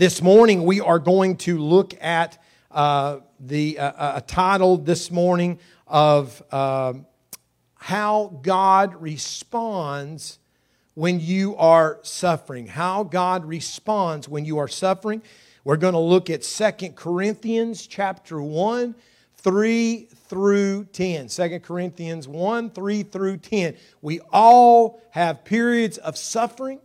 This morning, we are going to look at uh, the uh, a title this morning of uh, how God responds when you are suffering. How God responds when you are suffering. We're going to look at Second Corinthians chapter 1, 3 through 10. 2 Corinthians 1, 3 through 10. We all have periods of suffering.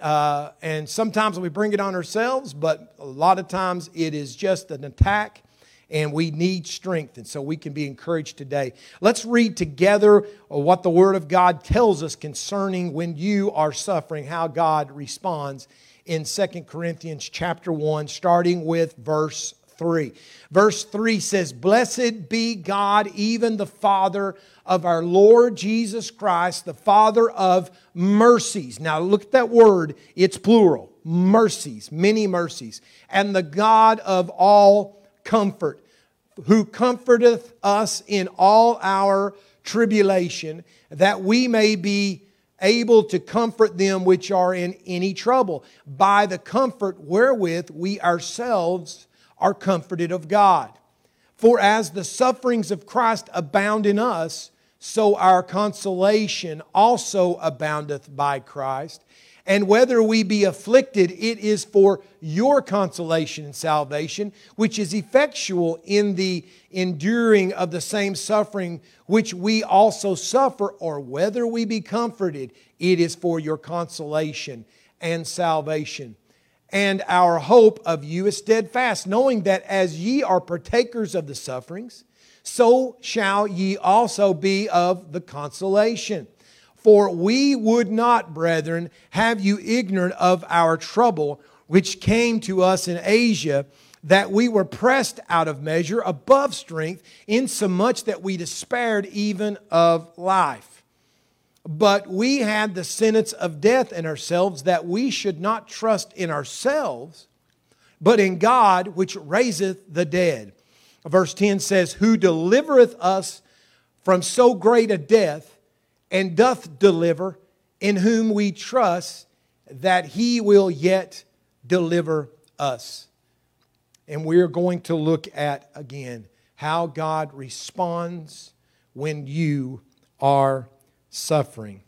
Uh, and sometimes we bring it on ourselves, but a lot of times it is just an attack and we need strength. And so we can be encouraged today. Let's read together what the Word of God tells us concerning when you are suffering, how God responds in 2 Corinthians chapter 1, starting with verse 3. Verse 3 says, Blessed be God, even the Father of our Lord Jesus Christ, the Father of mercies. Now look at that word, it's plural mercies, many mercies. And the God of all comfort, who comforteth us in all our tribulation, that we may be able to comfort them which are in any trouble, by the comfort wherewith we ourselves are comforted of God. For as the sufferings of Christ abound in us, so our consolation also aboundeth by Christ. And whether we be afflicted, it is for your consolation and salvation, which is effectual in the enduring of the same suffering which we also suffer, or whether we be comforted, it is for your consolation and salvation. And our hope of you is steadfast, knowing that as ye are partakers of the sufferings, so shall ye also be of the consolation. For we would not, brethren, have you ignorant of our trouble, which came to us in Asia, that we were pressed out of measure, above strength, insomuch that we despaired even of life. But we had the sentence of death in ourselves, that we should not trust in ourselves, but in God, which raiseth the dead. Verse 10 says, Who delivereth us from so great a death and doth deliver, in whom we trust that he will yet deliver us. And we're going to look at again how God responds when you are suffering.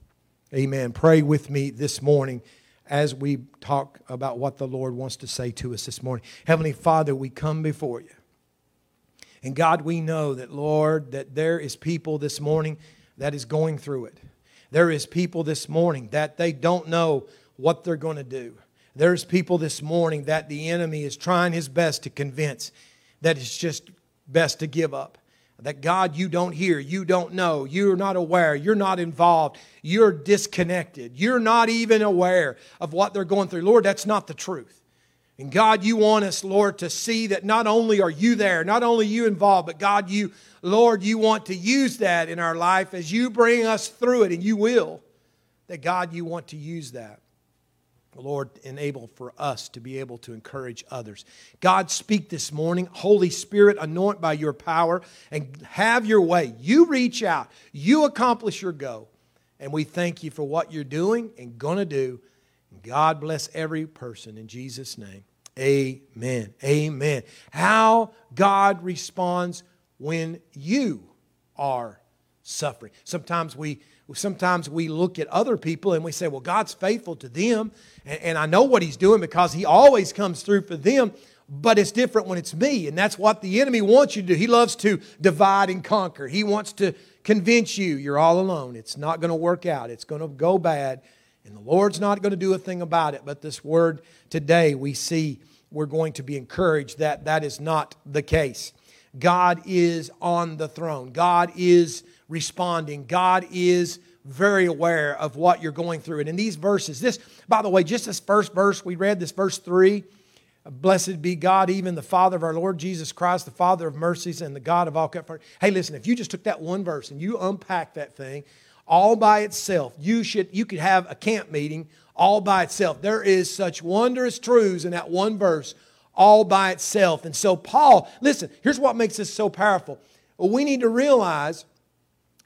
Amen. Pray with me this morning as we talk about what the Lord wants to say to us this morning. Heavenly Father, we come before you. And God, we know that, Lord, that there is people this morning that is going through it. There is people this morning that they don't know what they're going to do. There's people this morning that the enemy is trying his best to convince that it's just best to give up. That God, you don't hear, you don't know, you're not aware, you're not involved, you're disconnected, you're not even aware of what they're going through. Lord, that's not the truth. And God, you want us, Lord, to see that not only are you there, not only you involved, but God, you, Lord, you want to use that in our life as you bring us through it, and you will. That God, you want to use that. Lord, enable for us to be able to encourage others. God, speak this morning. Holy Spirit, anoint by your power and have your way. You reach out, you accomplish your go. And we thank you for what you're doing and going to do God bless every person in Jesus' name. Amen. Amen. How God responds when you are suffering. Sometimes we sometimes we look at other people and we say, well, God's faithful to them, and, and I know what He's doing because He always comes through for them. But it's different when it's me, and that's what the enemy wants you to do. He loves to divide and conquer. He wants to convince you you're all alone. It's not going to work out. It's going to go bad and the Lord's not going to do a thing about it. But this word today, we see we're going to be encouraged that that is not the case. God is on the throne, God is responding, God is very aware of what you're going through. And in these verses, this, by the way, just this first verse we read, this verse three. Blessed be God, even the Father of our Lord Jesus Christ, the Father of mercies and the God of all comfort. Hey, listen, if you just took that one verse and you unpack that thing, all by itself. You should you could have a camp meeting all by itself. There is such wondrous truths in that one verse all by itself. And so Paul, listen, here's what makes this so powerful. We need to realize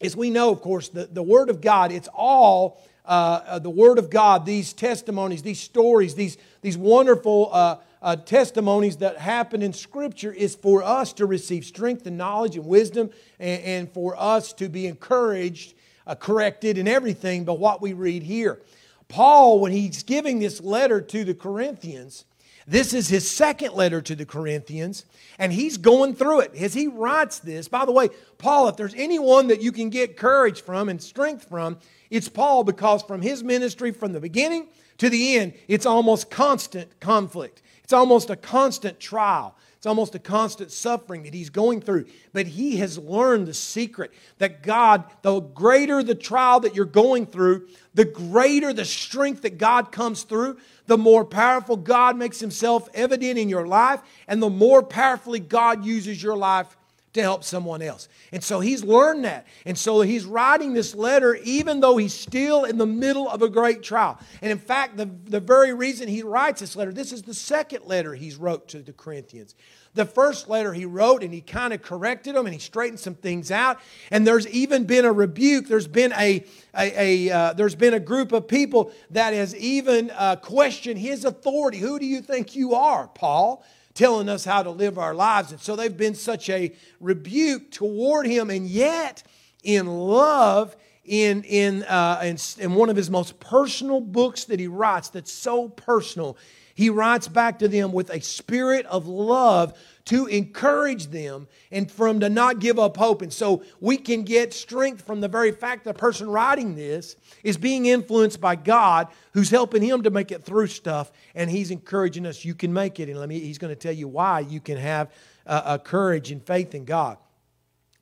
is we know, of course, the, the Word of God, it's all uh, uh, the Word of God, these testimonies, these stories, these, these wonderful uh, uh, testimonies that happen in Scripture is for us to receive strength and knowledge and wisdom and, and for us to be encouraged, uh, corrected, and everything by what we read here. Paul, when he's giving this letter to the Corinthians, this is his second letter to the Corinthians, and he's going through it. As he writes this, by the way, Paul, if there's anyone that you can get courage from and strength from, it's Paul because from his ministry from the beginning to the end, it's almost constant conflict. It's almost a constant trial. It's almost a constant suffering that he's going through. But he has learned the secret that God, the greater the trial that you're going through, the greater the strength that God comes through, the more powerful God makes himself evident in your life, and the more powerfully God uses your life to help someone else. And so he's learned that. And so he's writing this letter even though he's still in the middle of a great trial. And in fact, the, the very reason he writes this letter, this is the second letter he's wrote to the Corinthians. The first letter he wrote, and he kind of corrected them and he straightened some things out. And there's even been a rebuke. There's been a, a, a uh, there's been a group of people that has even uh, questioned his authority. Who do you think you are, Paul? Telling us how to live our lives. And so they've been such a rebuke toward him, and yet in love, in, in, uh, in, in one of his most personal books that he writes, that's so personal, he writes back to them with a spirit of love to encourage them and from to not give up hope. And so we can get strength from the very fact that the person writing this is being influenced by God who's helping him to make it through stuff and he's encouraging us you can make it and let me he's going to tell you why you can have a courage and faith in God.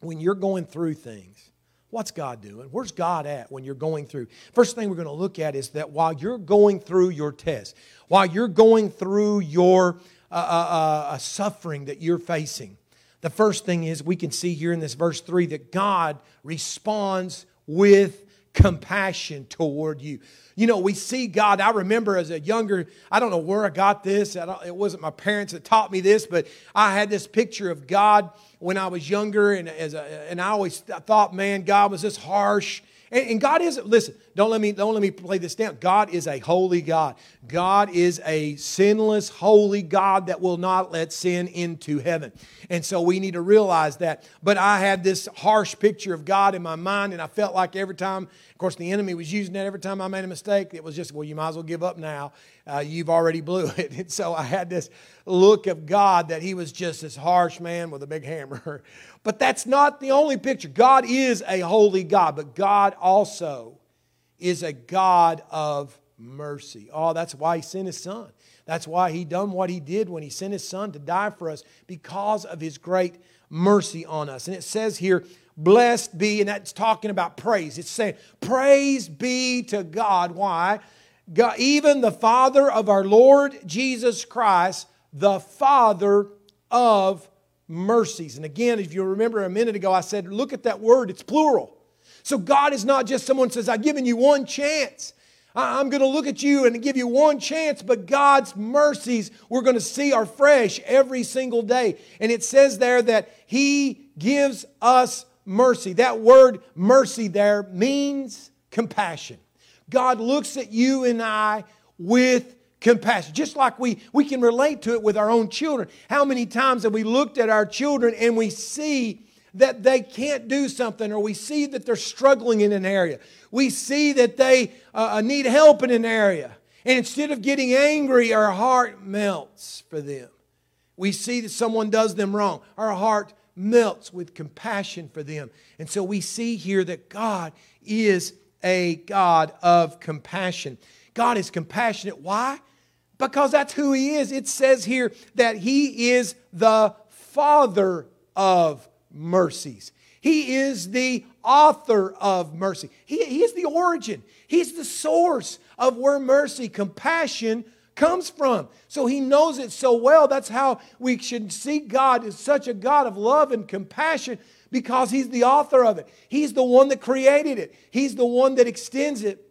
When you're going through things, What's God doing? Where's God at when you're going through? First thing we're going to look at is that while you're going through your test, while you're going through your uh, uh, a suffering that you're facing. The first thing is we can see here in this verse 3 that God responds with compassion toward you. You know, we see God. I remember as a younger, I don't know where I got this. I it wasn't my parents that taught me this, but I had this picture of God when I was younger, and as a, and I always thought, man, God was this harsh and, and God isn't, listen, don't let, me, don't let me play this down. God is a holy God. God is a sinless, holy God that will not let sin into heaven. And so we need to realize that. But I had this harsh picture of God in my mind, and I felt like every time, of course, the enemy was using that every time I made a mistake, it was just, well, you might as well give up now. Uh, you've already blew it. And so I had this look of God that he was just this harsh man with a big hammer. But that's not the only picture. God is a holy God, but God also is a God of mercy. Oh, that's why he sent his son. That's why he done what he did when he sent his son to die for us because of his great mercy on us. And it says here, blessed be, and that's talking about praise. It's saying, praise be to God. Why? God, even the Father of our Lord Jesus Christ, the Father of mercies. And again, if you remember a minute ago, I said, look at that word, it's plural. So God is not just someone says, I've given you one chance. I'm going to look at you and give you one chance, but God's mercies we're going to see are fresh every single day. And it says there that He gives us mercy. That word mercy there means compassion. God looks at you and I with compassion. Just like we, we can relate to it with our own children. How many times have we looked at our children and we see that they can't do something or we see that they're struggling in an area? We see that they uh, uh, need help in an area. And instead of getting angry, our heart melts for them. We see that someone does them wrong. Our heart melts with compassion for them. And so we see here that God is a God of compassion. God is compassionate. Why? because that's who He is. It says here that He is the Father of mercies. He is the author of mercy. He, he is the origin. He's the source of where mercy, compassion comes from. So he knows it so well. That's how we should see God as such a God of love and compassion because he's the author of it. He's the one that created it. He's the one that extends it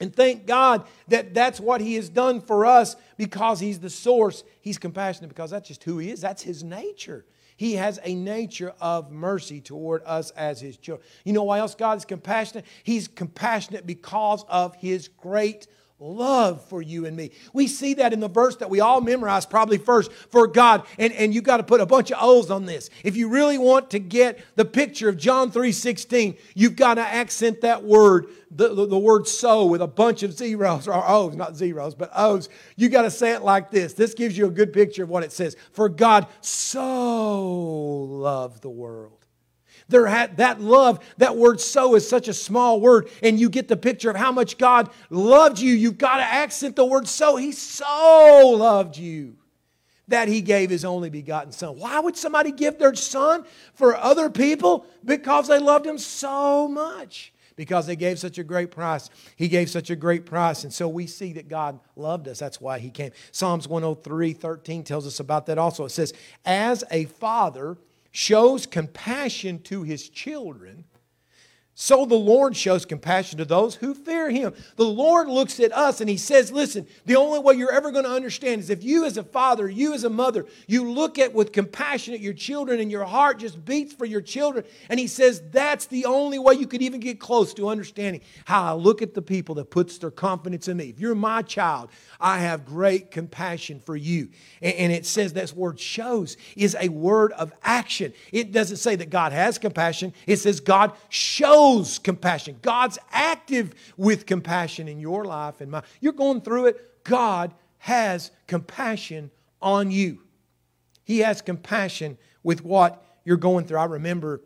and thank God that that's what He has done for us because He's the source. He's compassionate because that's just who He is. That's His nature. He has a nature of mercy toward us as His children. You know why else God is compassionate? He's compassionate because of His great love for you and me. We see that in the verse that we all memorize probably first for God. And, and you've got to put a bunch of O's on this. If you really want to get the picture of John 3.16, you've got to accent that word, the, the, the word so with a bunch of zeros or O's, not zeros, but O's. You got to say it like this. This gives you a good picture of what it says. For God so loved the world there had, that love, that word so is such a small word, and you get the picture of how much God loved you. You've got to accent the word so. He so loved you that he gave his only begotten son. Why would somebody give their son for other people? Because they loved him so much. Because they gave such a great price. He gave such a great price. And so we see that God loved us. That's why he came. Psalms 103 13 tells us about that also. It says, As a father shows compassion to his children, so the Lord shows compassion to those who fear him. The Lord looks at us and he says, Listen, the only way you're ever going to understand is if you, as a father, you, as a mother, you look at with compassion at your children and your heart just beats for your children. And he says, That's the only way you could even get close to understanding how I look at the people that puts their confidence in me. If you're my child, I have great compassion for you. And it says that word shows is a word of action. It doesn't say that God has compassion, it says God shows shows compassion. God's active with compassion in your life and mine. You're going through it, God has compassion on you. He has compassion with what you're going through. I remember,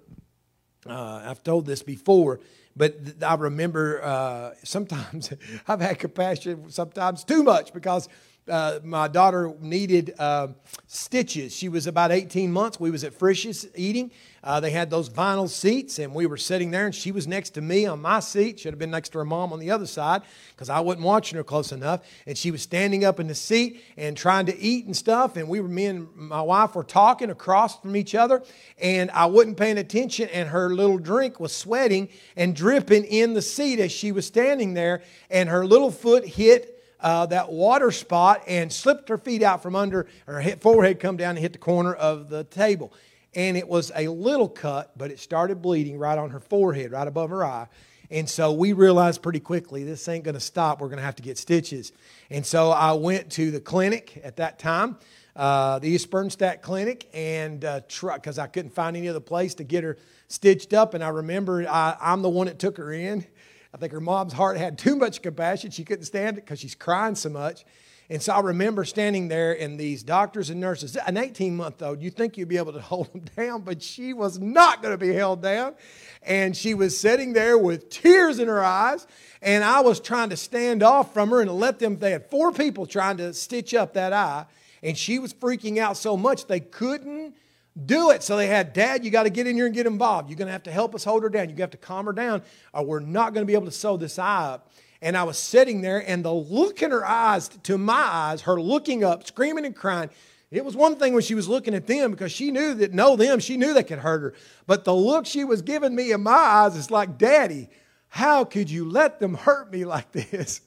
uh, I've told this before, but I remember uh, sometimes I've had compassion, sometimes too much, because uh, my daughter needed uh, stitches. She was about 18 months. We was at Frisch's eating. Uh, they had those vinyl seats, and we were sitting there, and she was next to me on my seat. Should have been next to her mom on the other side because I wasn't watching her close enough. And she was standing up in the seat and trying to eat and stuff. And we were, me and my wife were talking across from each other, and I wasn't paying attention, and her little drink was sweating and dripping in the seat as she was standing there, and her little foot hit uh, that water spot and slipped her feet out from under her forehead, come down and hit the corner of the table. And it was a little cut, but it started bleeding right on her forehead, right above her eye. And so we realized pretty quickly this ain't going to stop. We're going to have to get stitches. And so I went to the clinic at that time, uh, the East Bernstadt Clinic, and truck because uh, I couldn't find any other place to get her stitched up. And I remember I, I'm the one that took her in. I think her mom's heart had too much compassion. She couldn't stand it because she's crying so much. And so I remember standing there, and these doctors and nurses, an 18 month old, you think you'd be able to hold them down, but she was not going to be held down. And she was sitting there with tears in her eyes, and I was trying to stand off from her and let them. They had four people trying to stitch up that eye, and she was freaking out so much they couldn't do it. So they had, Dad, you got to get in here and get involved. You're going to have to help us hold her down. You have to calm her down, or we're not going to be able to sew this eye up. And I was sitting there, and the look in her eyes, to my eyes, her looking up, screaming and crying, it was one thing when she was looking at them because she knew that, know them, she knew they could hurt her. But the look she was giving me in my eyes is like, Daddy, how could you let them hurt me like this?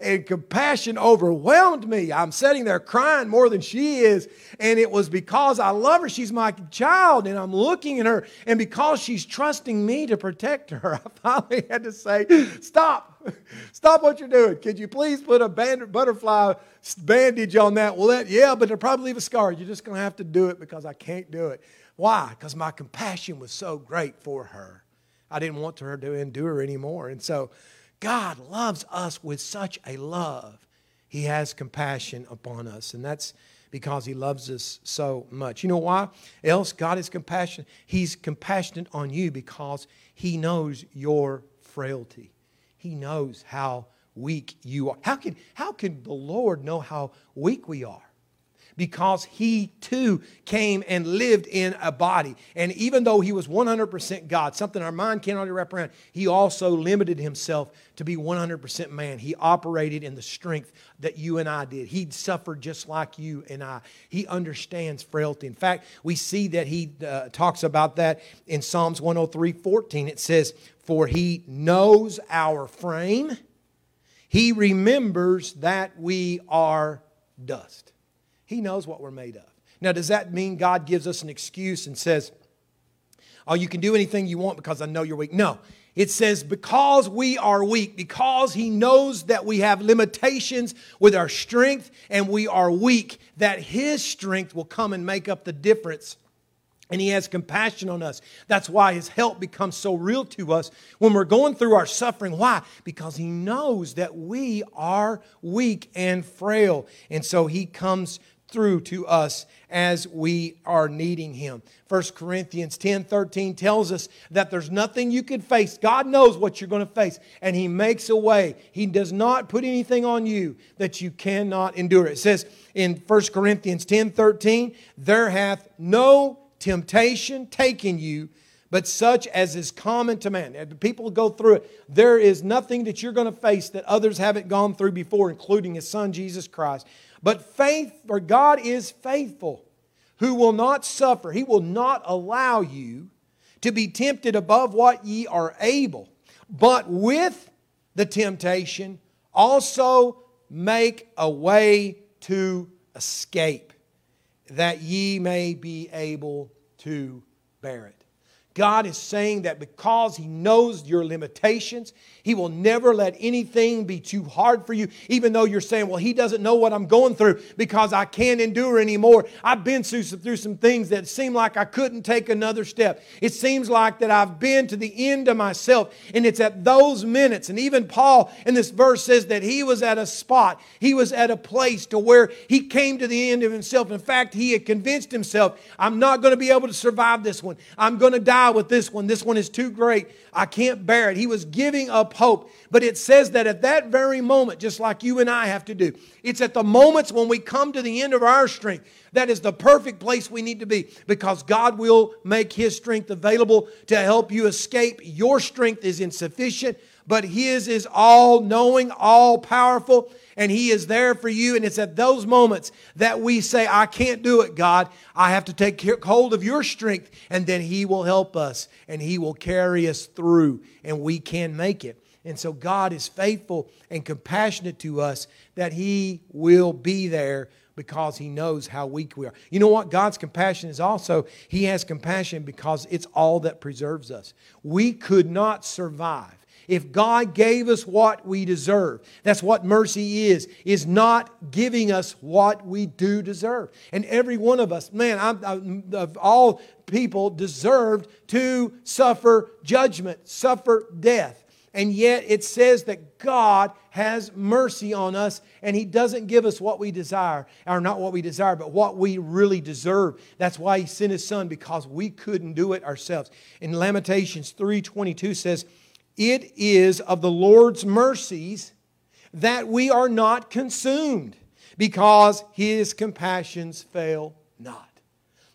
And compassion overwhelmed me. I'm sitting there crying more than she is. And it was because I love her. She's my child. And I'm looking at her. And because she's trusting me to protect her, I finally had to say, Stop. Stop what you're doing. Could you please put a band- butterfly bandage on that? Well, that, yeah, but it'll probably leave a scar. You're just going to have to do it because I can't do it. Why? Because my compassion was so great for her. I didn't want her to endure anymore. And so God loves us with such a love. He has compassion upon us. And that's because he loves us so much. You know why? Else God is compassionate. He's compassionate on you because he knows your frailty. He knows how weak you are. How can, how can the Lord know how weak we are? Because he too came and lived in a body. And even though he was 100% God, something our mind cannot wrap around, he also limited himself to be 100% man. He operated in the strength that you and I did. He suffered just like you and I. He understands frailty. In fact, we see that he uh, talks about that in Psalms 103 14. It says, For he knows our frame, he remembers that we are dust. He knows what we're made of. Now, does that mean God gives us an excuse and says, Oh, you can do anything you want because I know you're weak? No. It says, because we are weak, because He knows that we have limitations with our strength and we are weak, that His strength will come and make up the difference. And He has compassion on us. That's why His help becomes so real to us when we're going through our suffering. Why? Because He knows that we are weak and frail. And so He comes through to us as we are needing him. 1 Corinthians 10 13 tells us that there's nothing you can face. God knows what you're going to face, and he makes a way. He does not put anything on you that you cannot endure. It says in 1 Corinthians 10 13, there hath no temptation taken you but such as is common to man. And people go through it. There is nothing that you're going to face that others haven't gone through before, including His Son, Jesus Christ. But faith, for God is faithful, who will not suffer, He will not allow you to be tempted above what ye are able, but with the temptation also make a way to escape, that ye may be able to bear it. God is saying that because He knows your limitations, He will never let anything be too hard for you, even though you're saying, Well, He doesn't know what I'm going through because I can't endure anymore. I've been through some, through some things that seem like I couldn't take another step. It seems like that I've been to the end of myself. And it's at those minutes, and even Paul in this verse says that he was at a spot, he was at a place to where he came to the end of himself. In fact, he had convinced himself, I'm not going to be able to survive this one. I'm going to die die with this one. This one is too great. I can't bear it. He was giving up hope. But it says that at that very moment, just like you and I have to do, it's at the moments when we come to the end of our strength that is the perfect place we need to be because God will make His strength available to help you escape. Your strength is insufficient, but His is all knowing, all powerful and He is there for you. And it's at those moments that we say, I can't do it, God. I have to take hold of your strength, and then He will help us and He will carry us through, and we can make it. And so God is faithful and compassionate to us that He will be there because He knows how weak we are. You know what? God's compassion is also, He has compassion because it's all that preserves us. We could not survive if God gave us what we deserve. That's what mercy is, is not giving us what we do deserve. And every one of us, man, I'm, I'm, of all people deserved to suffer judgment, suffer death. And yet it says that God has mercy on us and He doesn't give us what we desire, or not what we desire, but what we really deserve. That's why He sent His Son because we couldn't do it ourselves. In Lamentations 3:22 says, it is of the Lord's mercies that we are not consumed because his compassions fail not.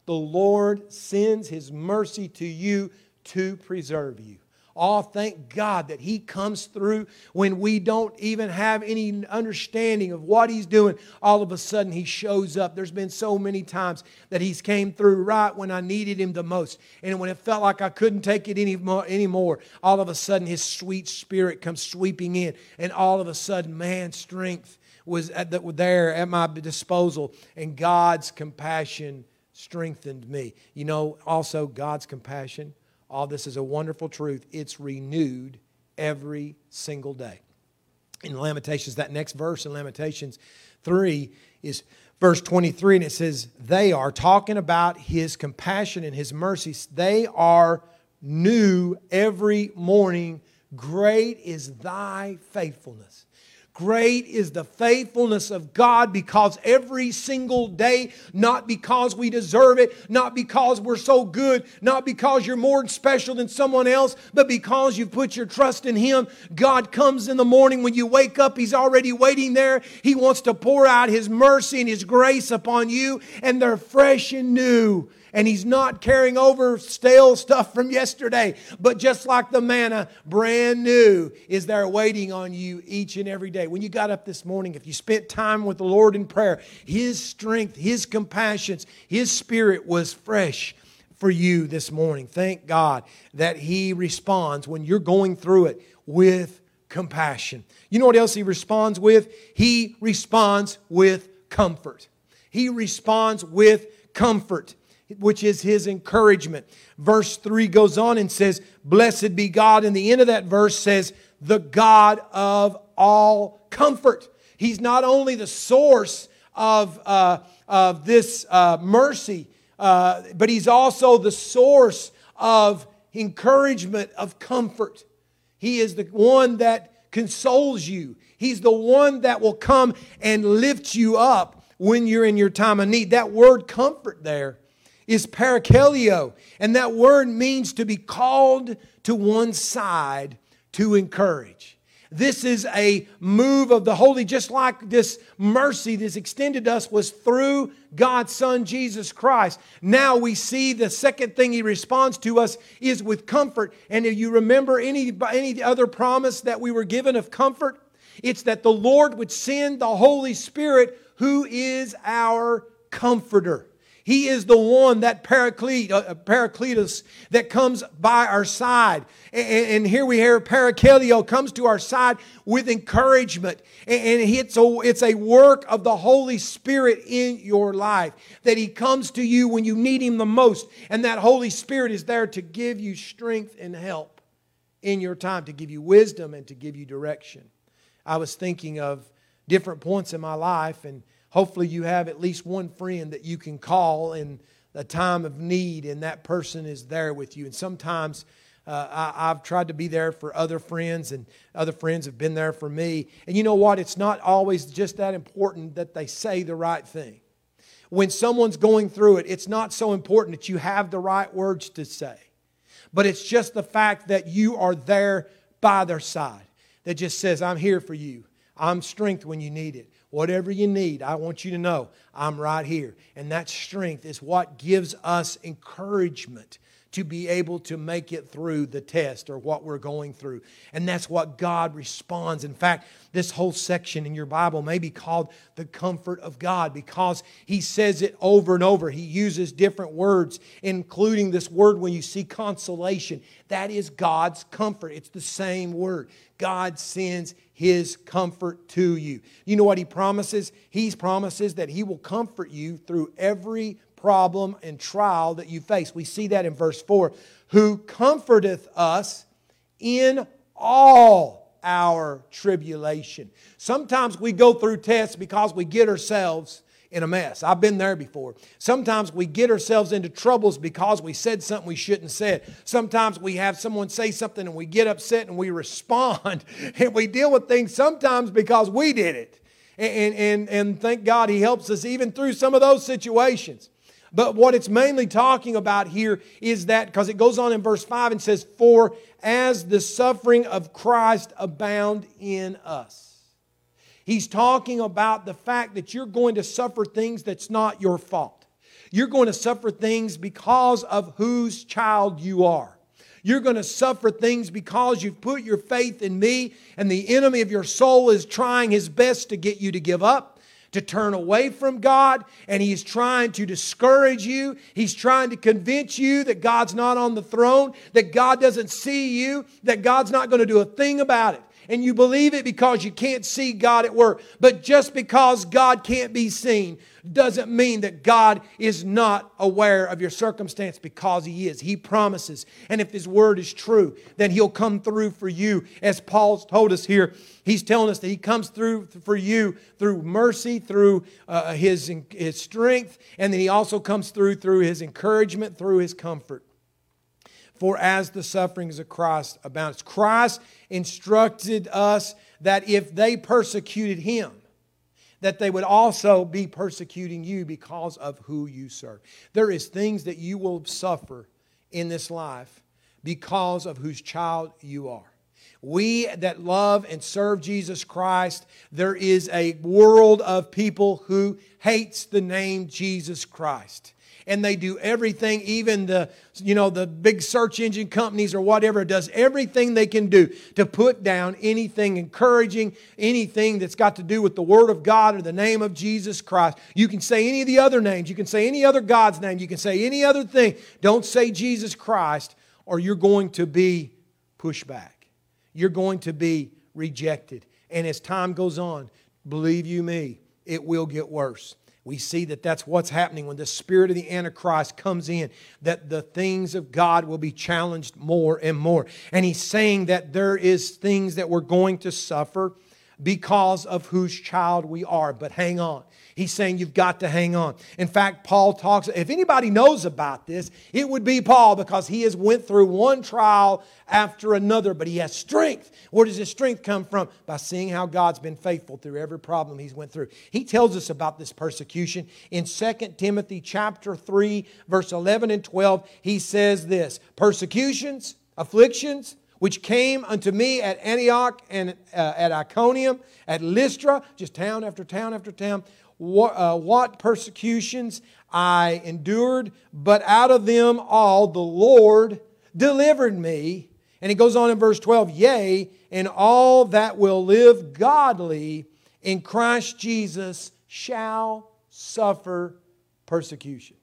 The Lord sends his mercy to you to preserve you. Oh, thank God that He comes through when we don't even have any understanding of what He's doing. All of a sudden, He shows up. There's been so many times that He's came through right when I needed Him the most. And when it felt like I couldn't take it anymore, anymore all of a sudden, His sweet Spirit comes sweeping in. And all of a sudden, man's strength was at the, there at my disposal. And God's compassion strengthened me. You know, also, God's compassion all this is a wonderful truth. It's renewed every single day. In Lamentations, that next verse in Lamentations 3 is verse 23, and it says, They are talking about his compassion and his mercies. They are new every morning. Great is thy faithfulness. Great is the faithfulness of God because every single day, not because we deserve it, not because we're so good, not because you're more special than someone else, but because you've put your trust in Him, God comes in the morning when you wake up, He's already waiting there. He wants to pour out His mercy and His grace upon you, and they're fresh and new and he's not carrying over stale stuff from yesterday. But just like the manna, brand new is there waiting on you each and every day. When you got up this morning, if you spent time with the Lord in prayer, his strength, his compassions, his spirit was fresh for you this morning. Thank God that he responds when you're going through it with compassion. You know what else he responds with? He responds with comfort. He responds with comfort. Which is his encouragement. Verse 3 goes on and says, Blessed be God. And the end of that verse says, The God of all comfort. He's not only the source of, uh, of this uh, mercy, uh, but he's also the source of encouragement, of comfort. He is the one that consoles you. He's the one that will come and lift you up when you're in your time of need. That word comfort there is parakaleo, and that word means to be called to one side to encourage. This is a move of the Holy, just like this mercy that's extended to us was through God's Son, Jesus Christ. Now we see the second thing He responds to us is with comfort. And if you remember any, any other promise that we were given of comfort, it's that the Lord would send the Holy Spirit, who is our comforter. He is the one, that paraclete, uh, paracletus, that comes by our side. And, and here we hear parakelio comes to our side with encouragement. And, and it's, a, it's a work of the Holy Spirit in your life. That He comes to you when you need Him the most. And that Holy Spirit is there to give you strength and help in your time, to give you wisdom and to give you direction. I was thinking of different points in my life and Hopefully, you have at least one friend that you can call in a time of need, and that person is there with you. And sometimes uh, I, I've tried to be there for other friends, and other friends have been there for me. And you know what? It's not always just that important that they say the right thing. When someone's going through it, it's not so important that you have the right words to say, but it's just the fact that you are there by their side that just says, I'm here for you. I'm strength when you need it. Whatever you need, I want you to know I'm right here. And that strength is what gives us encouragement to be able to make it through the test or what we're going through. And that's what God responds. In fact, this whole section in your Bible may be called the comfort of God because He says it over and over. He uses different words, including this word when you see consolation. That is God's comfort. It's the same word. God sends His comfort to you. You know what He promises? He promises that He will comfort you through every problem and trial that you face. We see that in verse 4 who comforteth us in all our tribulation. Sometimes we go through tests because we get ourselves in a mess. I've been there before. Sometimes we get ourselves into troubles because we said something we shouldn't said. Sometimes we have someone say something and we get upset and we respond and we deal with things sometimes because we did it. And, and, and thank God he helps us even through some of those situations. But what it's mainly talking about here is that, because it goes on in verse 5 and says, For as the suffering of Christ abound in us. He's talking about the fact that you're going to suffer things that's not your fault. You're going to suffer things because of whose child you are. You're going to suffer things because you've put your faith in me, and the enemy of your soul is trying his best to get you to give up to turn away from God, and He's trying to discourage you. He's trying to convince you that God's not on the throne, that God doesn't see you, that God's not going to do a thing about it. And you believe it because you can't see God at work. But just because God can't be seen doesn't mean that God is not aware of your circumstance because He is. He promises. And if His word is true, then He'll come through for you. As Paul's told us here, He's telling us that He comes through for you through mercy, through uh, his, his strength, and then He also comes through through His encouragement, through His comfort. For as the sufferings of Christ abounds, Christ instructed us that if they persecuted Him, that they would also be persecuting you because of who you serve. There is things that you will suffer in this life because of whose child you are. We that love and serve Jesus Christ, there is a world of people who hates the name Jesus Christ and they do everything, even the, you know, the big search engine companies or whatever does everything they can do to put down anything encouraging, anything that's got to do with the Word of God or the name of Jesus Christ. You can say any of the other names. You can say any other God's name. You can say any other thing. Don't say Jesus Christ or you're going to be pushed back. You're going to be rejected. And as time goes on, believe you me, it will get worse. We see that that's what's happening when the spirit of the Antichrist comes in, that the things of God will be challenged more and more. And he's saying that there is things that we're going to suffer because of whose child we are. But hang on. He's saying you've got to hang on. In fact, Paul talks, if anybody knows about this, it would be Paul because he has went through one trial after another, but he has strength. Where does his strength come from? By seeing how God's been faithful through every problem he's went through. He tells us about this persecution in 2 Timothy chapter 3, verse 11 and 12. He says this, persecutions, afflictions, which came unto me at Antioch and uh, at Iconium, at Lystra, just town after town after town, what, uh, what persecutions I endured, but out of them all the Lord delivered me. And he goes on in verse 12, Yea, and all that will live godly in Christ Jesus shall suffer persecution.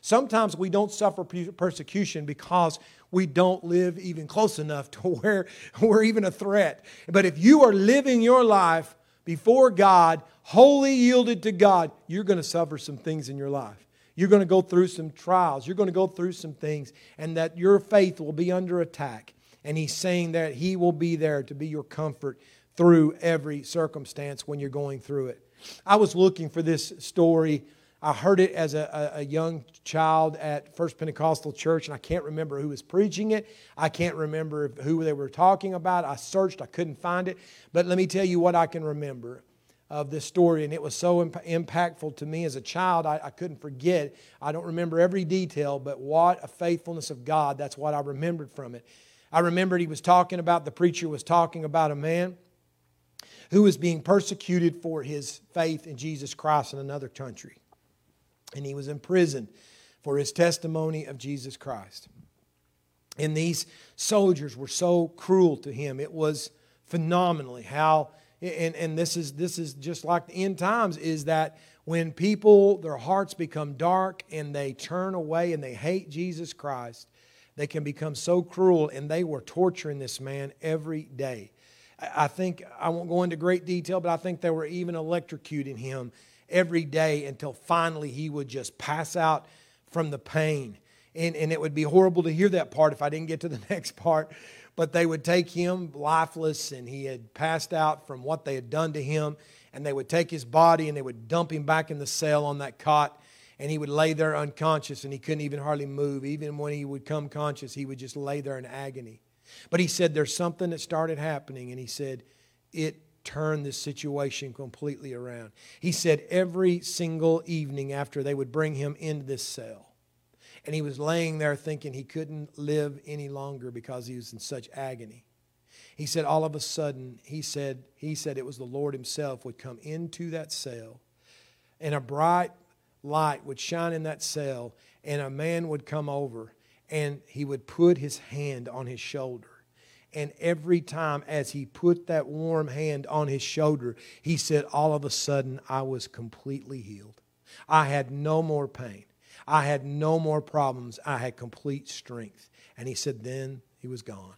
Sometimes we don't suffer persecution because we don't live even close enough to where we're even a threat. But if you are living your life before God, wholly yielded to God, you're going to suffer some things in your life. You're going to go through some trials. You're going to go through some things, and that your faith will be under attack. And He's saying that He will be there to be your comfort through every circumstance when you're going through it. I was looking for this story. I heard it as a, a, young child at First Pentecostal Church, and I can't remember who was preaching it. I can't remember who they were talking about. I searched, I couldn't find it. But let me tell you what I can remember of this story, and it was so imp- impactful to me as a child. I, I couldn't forget. I don't remember every detail, but what a faithfulness of God. That's what I remembered from it. I remembered he was talking about, the preacher was talking about a man who was being persecuted for his faith in Jesus Christ in another country. And he was imprisoned for his testimony of Jesus Christ. And these soldiers were so cruel to him. It was phenomenally how and, and this is this is just like the end times is that when people their hearts become dark and they turn away and they hate jesus christ they can become so cruel and they were torturing this man every day i think i won't go into great detail but i think they were even electrocuting him every day until finally he would just pass out from the pain and, and it would be horrible to hear that part if i didn't get to the next part but they would take him lifeless, and he had passed out from what they had done to him. And they would take his body and they would dump him back in the cell on that cot. And he would lay there unconscious, and he couldn't even hardly move. Even when he would come conscious, he would just lay there in agony. But he said there's something that started happening, and he said it turned this situation completely around. He said every single evening after they would bring him into this cell, and he was laying there thinking he couldn't live any longer because he was in such agony. He said, all of a sudden, he said, he said it was the Lord Himself would come into that cell, and a bright light would shine in that cell, and a man would come over, and he would put his hand on his shoulder. And every time as he put that warm hand on his shoulder, he said, All of a sudden, I was completely healed. I had no more pain. I had no more problems. I had complete strength. And he said, then he was gone.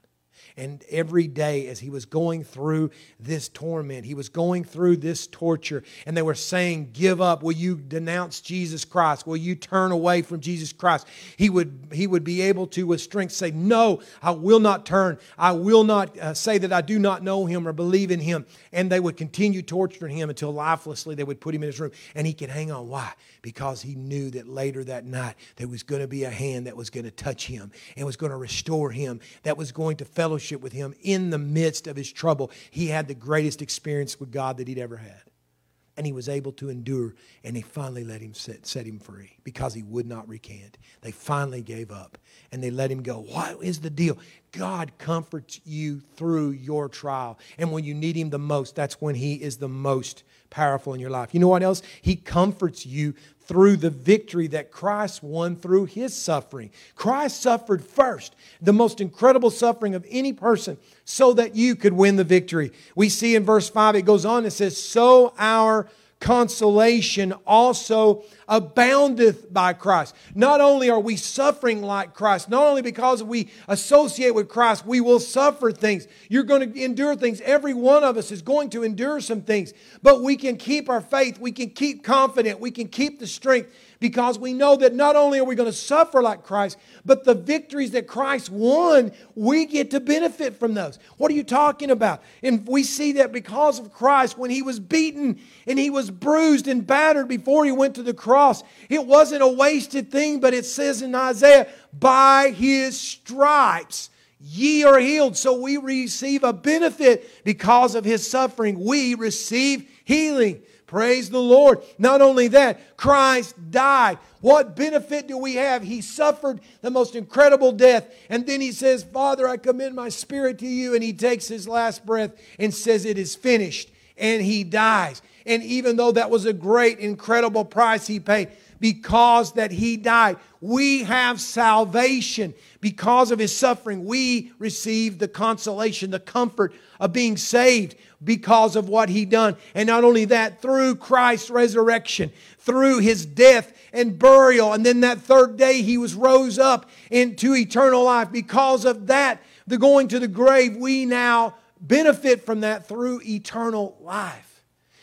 And every day, as he was going through this torment, he was going through this torture, and they were saying, Give up. Will you denounce Jesus Christ? Will you turn away from Jesus Christ? He would, he would be able to, with strength, say, No, I will not turn. I will not uh, say that I do not know him or believe in him. And they would continue torturing him until lifelessly they would put him in his room. And he could hang on. Why? Because he knew that later that night there was going to be a hand that was going to touch him and was going to restore him, that was going to fellowship fellowship with Him in the midst of his trouble. He had the greatest experience with God that he'd ever had. And he was able to endure, and they finally let him set, set him free because he would not recant. They finally gave up and they let him go. What is the deal? God comforts you through your trial. And when you need him the most, that's when he is the most powerful in your life. You know what else? He comforts you through the victory that Christ won through his suffering. Christ suffered first, the most incredible suffering of any person, so that you could win the victory. We see in verse 5, it goes on, it says, So our consolation also aboundeth by Christ. Not only are we suffering like Christ, not only because we associate with Christ, we will suffer things. You're going to endure things. Every one of us is going to endure some things, but we can keep our faith. We can keep confident. We can keep the strength because we know that not only are we going to suffer like Christ, but the victories that Christ won, we get to benefit from those. What are you talking about? And we see that because of Christ, when he was beaten and he was bruised and battered before he went to the cross, it wasn't a wasted thing, but it says in Isaiah, by his stripes ye are healed. So we receive a benefit because of his suffering. We receive healing. Praise the Lord. Not only that, Christ died. What benefit do we have? He suffered the most incredible death. And then he says, Father, I commend my spirit to you. And he takes his last breath and says, It is finished. And he dies. And even though that was a great, incredible price he paid, because that he died, we have salvation. Because of his suffering, we receive the consolation, the comfort of being saved because of what he done. And not only that, through Christ's resurrection, through his death and burial, and then that third day he was rose up into eternal life. Because of that, the going to the grave, we now benefit from that through eternal life.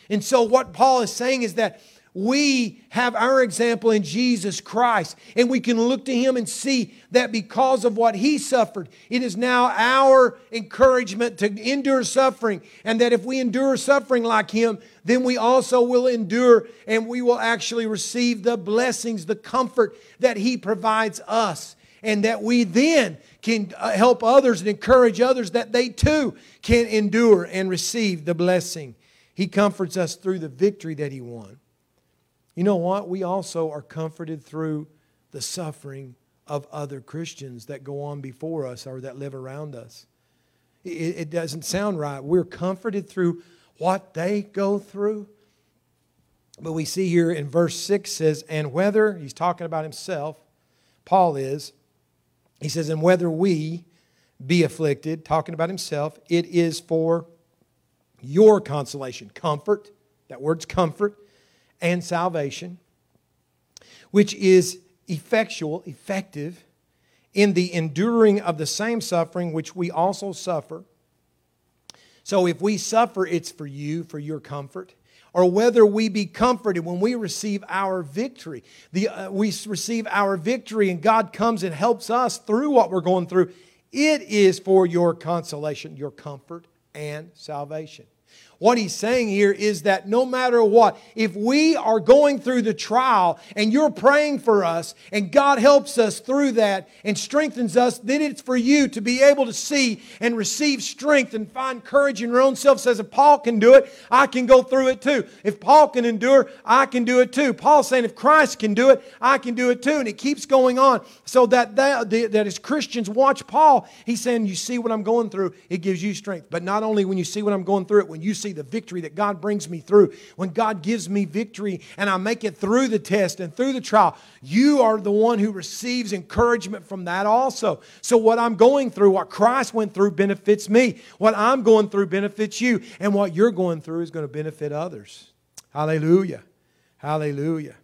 And so what Paul is saying is that we have our example in Jesus Christ, and we can look to Him and see that because of what He suffered, it is now our encouragement to endure suffering, and that if we endure suffering like Him, then we also will endure and we will actually receive the blessings, the comfort that He provides us, and that we then can uh, help others and encourage others that they too can endure and receive the blessing. He comforts us through the victory that He won. You know what? We also are comforted through the suffering of other Christians that go on before us or that live around us. It, it doesn't sound right. We're comforted through what they go through. But we see here in verse 6 says, and whether, he's talking about himself, Paul is, he says, and whether we be afflicted, talking about himself, it is for your consolation, comfort. That word's comfort and salvation, which is effectual, effective in the enduring of the same suffering which we also suffer. So if we suffer, it's for you, for your comfort. Or whether we be comforted when we receive our victory. The, uh, we receive our victory and God comes and helps us through what we're going through. It is for your consolation, your comfort, and salvation. What he's saying here is that no matter what, if we are going through the trial and you're praying for us and God helps us through that and strengthens us, then it's for you to be able to see and receive strength and find courage in your own self. Says if Paul can do it, I can go through it too. If Paul can endure, I can do it too. Paul's saying if Christ can do it, I can do it too. And it keeps going on. So that, that, that as Christians watch Paul, he's saying, You see what I'm going through, it gives you strength. But not only when you see what I'm going through it, when you see see the victory that God brings me through, when God gives me victory and I make it through the test and through the trial, you are the one who receives encouragement from that also. So, what I'm going through, what Christ went through, benefits me. What I'm going through benefits you. And what you're going through is going to benefit others. Hallelujah. Hallelujah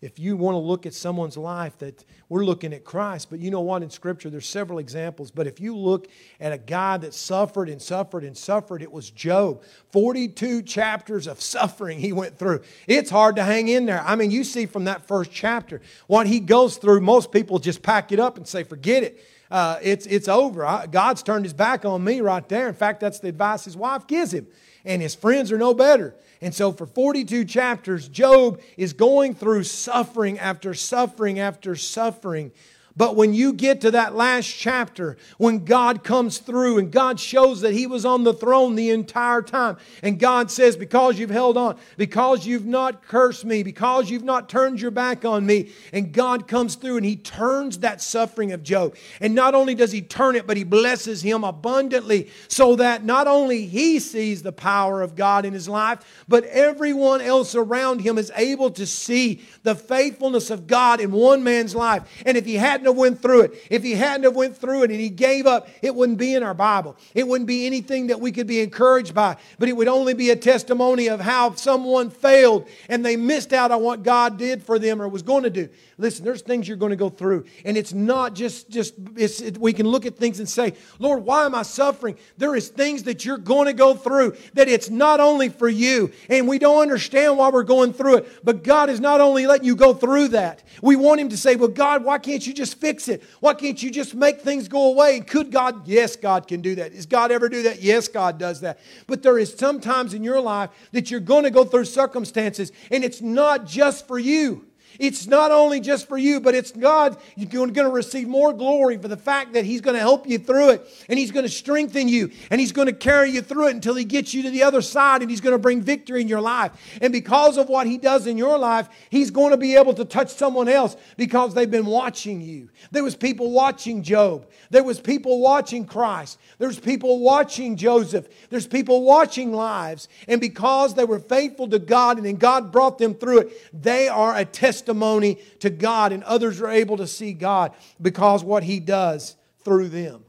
if you want to look at someone's life that we're looking at Christ, but you know what? In Scripture, there's several examples. But if you look at a guy that suffered and suffered and suffered, it was Job. 42 chapters of suffering he went through. It's hard to hang in there. I mean, you see from that first chapter what he goes through, most people just pack it up and say, forget it. Uh, it's, it's over. I, God's turned his back on me right there. In fact, that's the advice his wife gives him. And his friends are no better. And so, for 42 chapters, Job is going through suffering after suffering after suffering but when you get to that last chapter, when God comes through and God shows that He was on the throne the entire time, and God says, Because you've held on, because you've not cursed me, because you've not turned your back on me, and God comes through and He turns that suffering of Job. And not only does He turn it, but He blesses him abundantly so that not only he sees the power of God in his life, but everyone else around him is able to see the faithfulness of God in one man's life. And if he had have went through it, if he hadn't have went through it and he gave up, it wouldn't be in our Bible. It wouldn't be anything that we could be encouraged by, but it would only be a testimony of how someone failed and they missed out on what God did for them or was going to do. Listen, there's things you're going to go through, and it's not just just it, we can look at things and say, "Lord, why am I suffering?" There is things that you're going to go through that it's not only for you, and we don't understand why we're going through it. But God is not only letting you go through that. We want Him to say, "Well, God, why can't you just fix it? Why can't you just make things go away?" Could God? Yes, God can do that. Does God ever do that? Yes, God does that. But there is sometimes in your life that you're going to go through circumstances, and it's not just for you. It's not only just for you, but it's God. You're going to receive more glory for the fact that He's going to help you through it and He's going to strengthen you and He's going to carry you through it until He gets you to the other side and He's going to bring victory in your life. And because of what He does in your life, He's going to be able to touch someone else because they've been watching you. There was people watching Job. There was people watching Christ. There's people watching Joseph. There's people watching lives. And because they were faithful to God and then God brought them through it, they are a testimony to God and others are able to see God because what he does through them.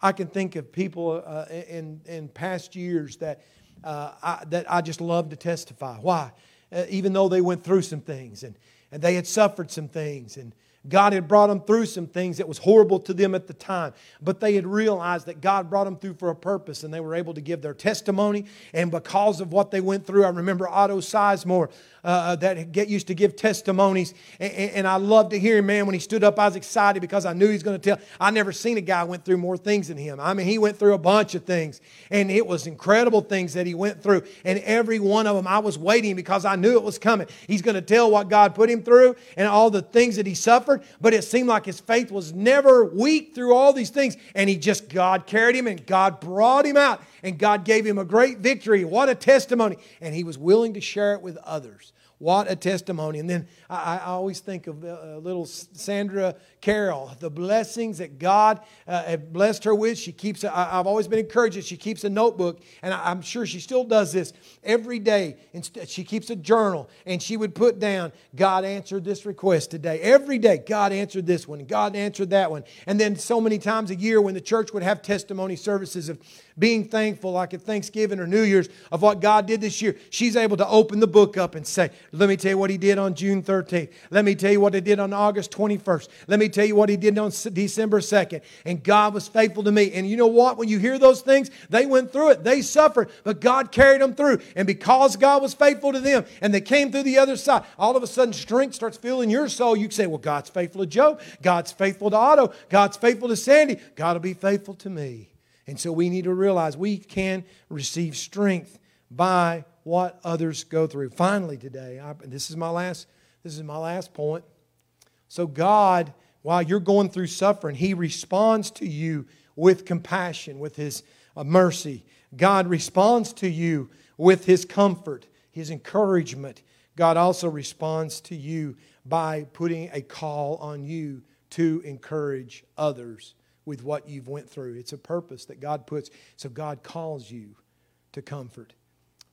I can think of people uh, in, in past years that, uh, I, that I just love to testify. Why? Uh, even though they went through some things and, and they had suffered some things and God had brought them through some things that was horrible to them at the time, but they had realized that God brought them through for a purpose and they were able to give their testimony. And because of what they went through, I remember Otto Sizemore uh, uh, that get, used to give testimonies. And, and I loved to hear him, man. When he stood up, I was excited because I knew he was going to tell. I never seen a guy went through more things than him. I mean, he went through a bunch of things, and it was incredible things that he went through. And every one of them, I was waiting because I knew it was coming. He's going to tell what God put him through and all the things that he suffered. But it seemed like his faith was never weak through all these things. And he just, God carried him and God brought him out and God gave him a great victory. What a testimony. And he was willing to share it with others. What a testimony. And then I, I always think of uh, little Sandra Carroll, the blessings that God uh, blessed her with. She keeps, I, have always been encouraged that she keeps a notebook, and I, am sure she still does this every day. And She keeps a journal, and she would put down, God answered this request today. Every day, God answered this one, God answered that one. And then so many times a year when the church would have testimony services of being thankful, like at Thanksgiving or New Year's, of what God did this year, she's able to open the book up and say, Let me tell you what He did on June 13th. Let me tell you what He did on August 21st. Let me tell you what He did on December 2nd. And God was faithful to me. And you know what? When you hear those things, they went through it, they suffered, but God carried them through. And because God was faithful to them and they came through the other side, all of a sudden strength starts filling your soul. You say, Well, God's faithful to Joe, God's faithful to Otto, God's faithful to Sandy, God will be faithful to me. And so we need to realize we can receive strength by what others go through. Finally, today, I, this is my last. This is my last point. So God, while you're going through suffering, He responds to you with compassion, with His uh, mercy. God responds to you with His comfort, His encouragement. God also responds to you by putting a call on you to encourage others with what you've went through. It's a purpose that God puts. So God calls you to comfort.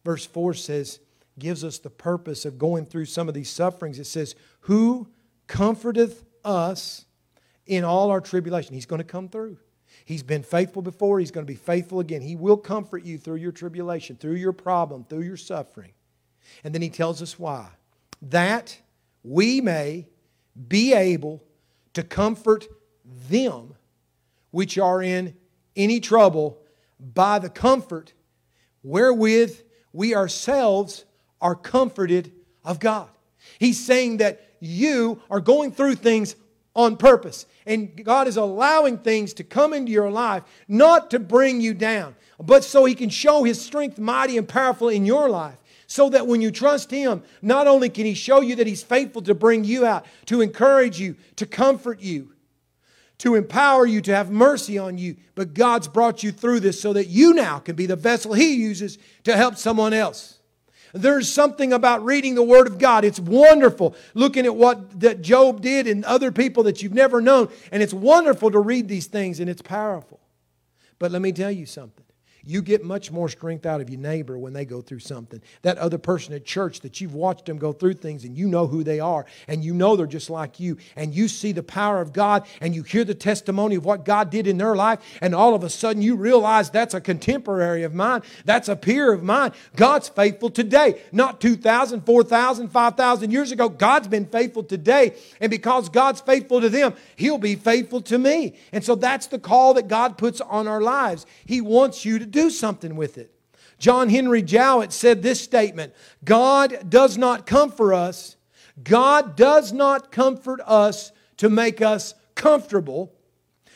Verse 4 says, gives us the purpose of going through some of these sufferings. It says, Who comforteth us in all our tribulation? He's going to come through. He's been faithful before, He's going to be faithful again. He will comfort you through your tribulation, through your problem, through your suffering. And then He tells us why. That we may be able to comfort them which are in any trouble by the comfort wherewith we ourselves are comforted of God. He's saying that you are going through things on purpose. And God is allowing things to come into your life not to bring you down, but so He can show His strength mighty and powerful in your life. So that when you trust Him, not only can He show you that He's faithful to bring you out, to encourage you, to comfort you, to empower you, to have mercy on you. But God's brought you through this so that you now can be the vessel He uses to help someone else. There's something about reading the Word of God. It's wonderful looking at what that Job did and other people that you've never known. And it's wonderful to read these things and it's powerful. But let me tell you something. You get much more strength out of your neighbor when they go through something. That other person at church that you've watched them go through things and you know who they are and you know they're just like you and you see the power of God and you hear the testimony of what God did in their life and all of a sudden you realize that's a contemporary of mine, that's a peer of mine. God's faithful today, not 2,000, 4,000, 5,000 years ago. God's been faithful today and because God's faithful to them, He'll be faithful to me. And so that's the call that God puts on our lives. He wants you to do something with it. John Henry Jowett said this statement God does not comfort us, God does not comfort us to make us comfortable,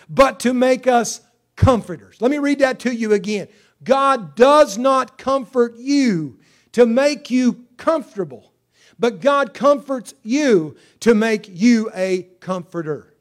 but to make us comforters. Let me read that to you again. God does not comfort you to make you comfortable, but God comforts you to make you a comforter.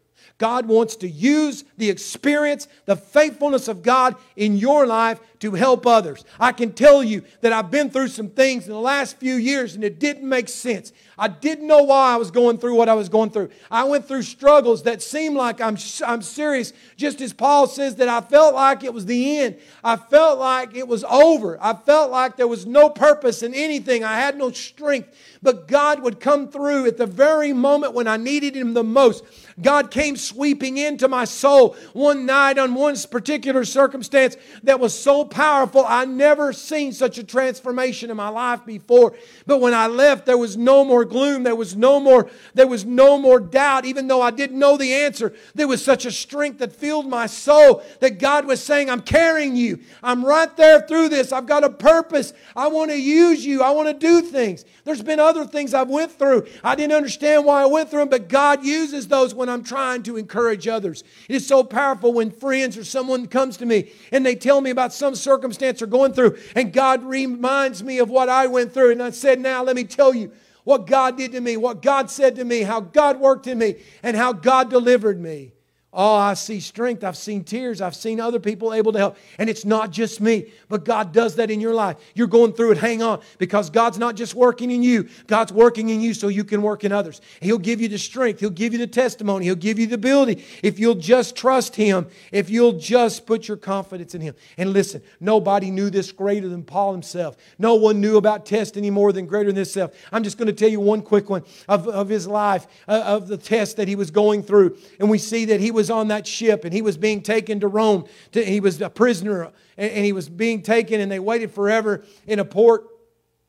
God wants to use the experience, the faithfulness of God in your life to help others. I can tell you that I've been through some things in the last few years and it didn't make sense. I didn't know why I was going through what I was going through. I went through struggles that seemed like I'm, I'm serious, just as Paul says that I felt like it was the end. I felt like it was over. I felt like there was no purpose in anything. I had no strength. But God would come through at the very moment when I needed Him the most. God came sweeping into my soul one night on one particular circumstance that was so powerful. I never seen such a transformation in my life before. But when I left, there was no more gloom. There was no more, there was no more doubt, even though I didn't know the answer. There was such a strength that filled my soul that God was saying, I'm carrying you. I'm right there through this. I've got a purpose. I want to use you. I want to do things. There's been other things I've went through. I didn't understand why I went through them, but God uses those when I'm trying to encourage others. It is so powerful when friends or someone comes to me and they tell me about some circumstance they're going through, and God reminds me of what I went through. And I said, Now let me tell you what God did to me, what God said to me, how God worked in me, and how God delivered me. Oh, I see strength. I've seen tears. I've seen other people able to help. And it's not just me, but God does that in your life. You're going through it. Hang on. Because God's not just working in you, God's working in you so you can work in others. He'll give you the strength. He'll give you the testimony. He'll give you the ability if you'll just trust Him, if you'll just put your confidence in Him. And listen, nobody knew this greater than Paul himself. No one knew about test any more than greater than himself. I'm just going to tell you one quick one of, of his life, uh, of the test that he was going through. And we see that he was was on that ship and he was being taken to Rome. To, he was a prisoner and, and he was being taken, and they waited forever in a port.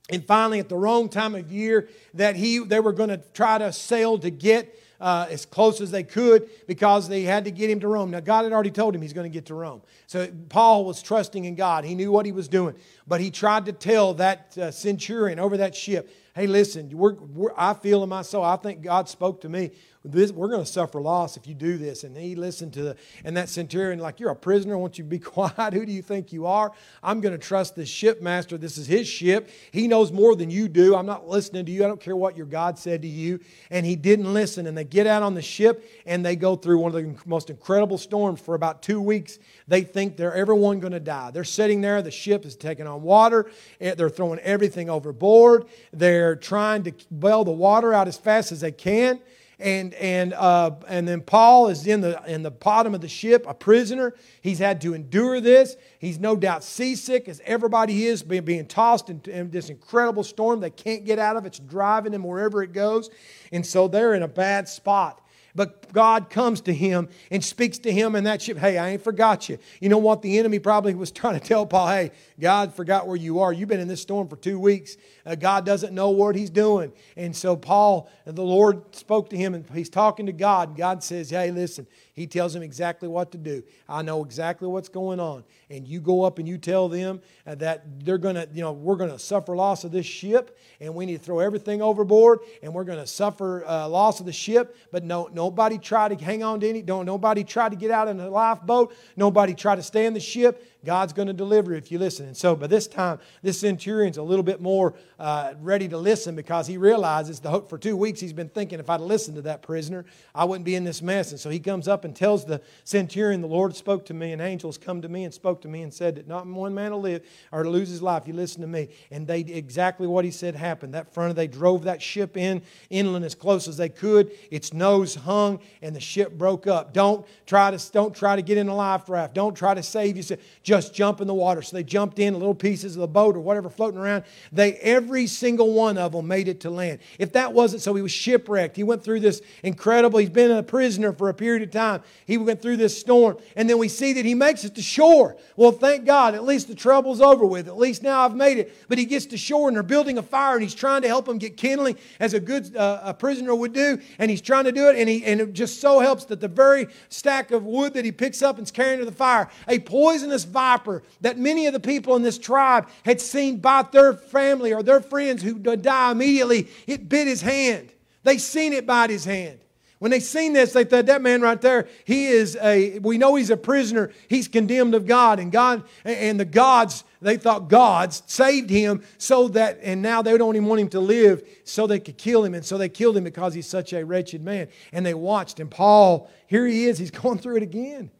And finally, at the wrong time of year, that he they were going to try to sail to get uh, as close as they could because they had to get him to Rome. Now, God had already told him he's going to get to Rome. So Paul was trusting in God. He knew what he was doing. But he tried to tell that uh, centurion over that ship, hey, listen, we're, we're, I feel in my soul, I think God spoke to me this, we're going to suffer loss if you do this. And he listened to the, and that centurion, like, you're a prisoner. I want you to be quiet. Who do you think you are? I'm going to trust this shipmaster. This is his ship. He knows more than you do. I'm not listening to you. I don't care what your God said to you. And he didn't listen. And they get out on the ship and they go through one of the most incredible storms for about two weeks. They think they're everyone going to die. They're sitting there. The ship is taking on water. Eh, they're throwing everything overboard. They're trying to bail the water out as fast as they can and and uh, and then Paul is in the in the bottom of the ship, a prisoner. He's had to endure this. He's no doubt seasick, as everybody is, being, being tossed in, in this incredible storm. They can't get out of. It's driving them wherever it goes, and so they're in a bad spot. But God comes to him and speaks to him in that ship. Hey, I ain't forgot you. You know what? The enemy probably was trying to tell Paul, hey, God forgot where you are. You've been in this storm for two weeks. Uh, God doesn't know what he's doing. And so Paul, the Lord spoke to him and he's talking to God. God says, hey, listen, he tells him exactly what to do. I know exactly what's going on. And you go up and you tell them uh, that they're going to, you know, we're going to suffer loss of this ship and we need to throw everything overboard and we're going to suffer uh, loss of the ship. But no, no, nobody try to hang on to any, don't, nobody try to get out in a lifeboat. Nobody try to stay in the ship. God's going to deliver if you listen. And so by this time, this centurion's a little bit more uh, ready to listen because he realizes the hope for two weeks he's been thinking if I'd listened to that prisoner, I wouldn't be in this mess. And so he comes up and tells the centurion, The Lord spoke to me, and angels come to me and spoke to me and said that not one man will live or lose his life. You listen to me. And they exactly what he said happened. That front, of they drove that ship in inland as close as they could. Its nose hung, and the ship broke up. Don't try to don't try to get in a life raft. Don't try to save yourself just jump in the water. So they jumped in little pieces of the boat or whatever floating around. They every single one of them made it to land. If that wasn't so, he was shipwrecked. He went through this incredible. He's been a prisoner for a period of time. He went through this storm, and then we see that he makes it to shore. Well, thank God. At least the trouble's over with. At least now I've made it. But he gets to shore, and they're building a fire, and he's trying to help them get kindling as a good uh, a prisoner would do. And he's trying to do it, and he and it just so helps that the very stack of wood that he picks up and is carrying to the fire, a poisonous viper that many of the people in this tribe had seen bite their family or their friends who die immediately. It bit his hand. They seen it bite his hand. When they seen this, they thought that man right there, he is a, we know he's a prisoner. He's condemned of God. And God, and the gods, they thought gods saved him so that, and now they don't even want him to live so they could kill him. And so they killed him because he's such a wretched man. And they watched. And Paul, here he is, he's going through it again.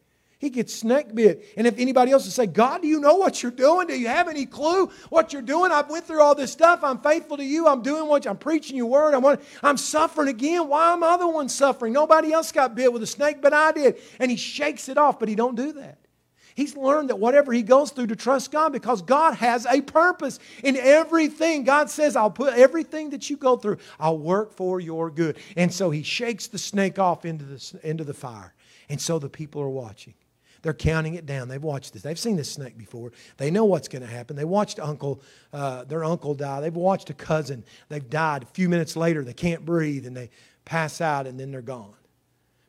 He gets snake bit. And if anybody else would say, God, do you know what you're doing? Do you have any clue what you're doing? I've went through all this stuff. I'm faithful to you. I'm doing what I'm preaching your word. I'm, I'm suffering again. Why am I the one suffering? Nobody else got bit with a snake, but I did. And he shakes it off, but he don't do that. He's learned that whatever he goes through to trust God because God has a purpose in everything. God says, I'll put everything that you go through, I'll work for your good. And so he shakes the snake off into the, into the fire. And so the people are watching. They're counting it down. They've watched this. They've seen this snake before. They know what's going to happen. They watched uncle, uh, their uncle die. They've watched a cousin. They've died. A few minutes later, they can't breathe and they pass out and then they're gone.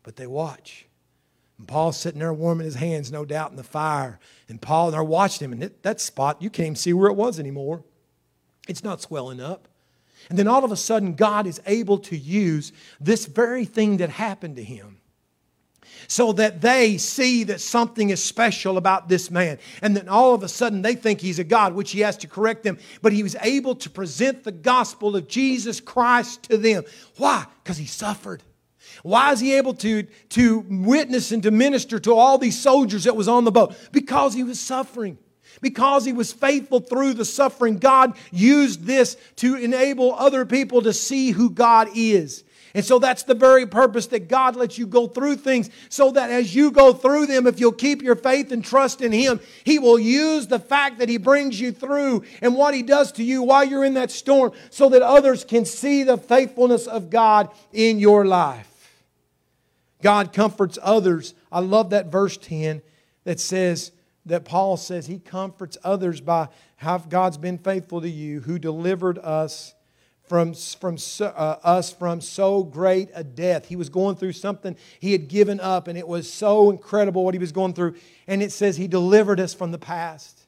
But they watch. And Paul's sitting there warming his hands, no doubt, in the fire. And Paul, they're watching him, and it, that spot, you can't even see where it was anymore. It's not swelling up. And then all of a sudden, God is able to use this very thing that happened to him so that they see that something is special about this man. And then all of a sudden they think he's a God, which he has to correct them. But he was able to present the gospel of Jesus Christ to them. Why? Because he suffered. Why is he able to, to witness and to minister to all these soldiers that was on the boat? Because he was suffering. Because he was faithful through the suffering, God used this to enable other people to see who God is. And so that's the very purpose that God lets you go through things so that as you go through them, if you'll keep your faith and trust in Him, He will use the fact that He brings you through and what He does to you while you're in that storm so that others can see the faithfulness of God in your life. God comforts others. I love that verse 10 that says, that Paul says he comforts others by how God's been faithful to you, who delivered us from, from uh, us from so great a death. He was going through something he had given up, and it was so incredible what he was going through. And it says he delivered us from the past.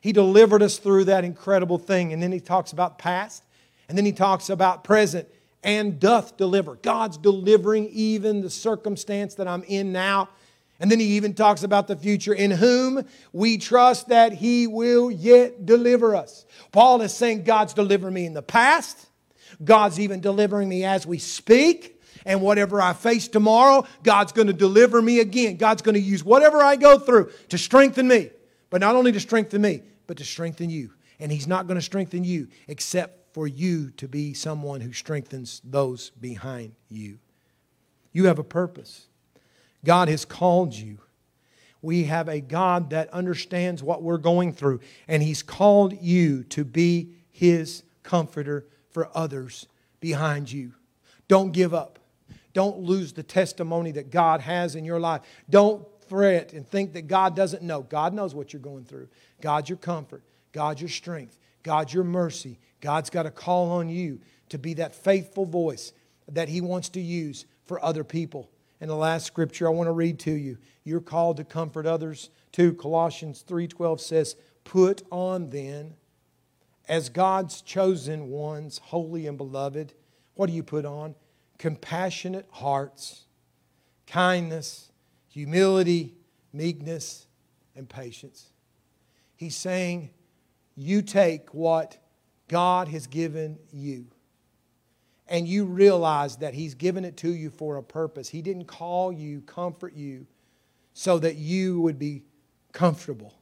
He delivered us through that incredible thing. And then he talks about past, and then he talks about present, and doth deliver. God's delivering even the circumstance that I'm in now. And then he even talks about the future, in whom we trust that he will yet deliver us. Paul is saying God's delivering me in the past, God's even delivering me as we speak. And whatever I face tomorrow, God's going to deliver me again. God's going to use whatever I go through to strengthen me. But not only to strengthen me, but to strengthen you. And He's not going to strengthen you except for you to be someone who strengthens those behind you. You have a purpose. God has called you. We have a God that understands what we're going through, and He's called you to be His comforter for others behind you. Don't give up. Don't lose the testimony that God has in your life. Don't fret and think that God doesn't know. God knows what you're going through. God's your comfort, God's your strength, God's your mercy. God's got a call on you to be that faithful voice that He wants to use for other people. And the last scripture I want to read to you. You're called to comfort others too. Colossians 3:12 says, "Put on then as God's chosen ones, holy and beloved, what do you put on? Compassionate hearts, kindness, humility, meekness, and patience." He's saying, you take what God has given you and you realize that He's given it to you for a purpose. He didn't call you, comfort you, so that you would be comfortable,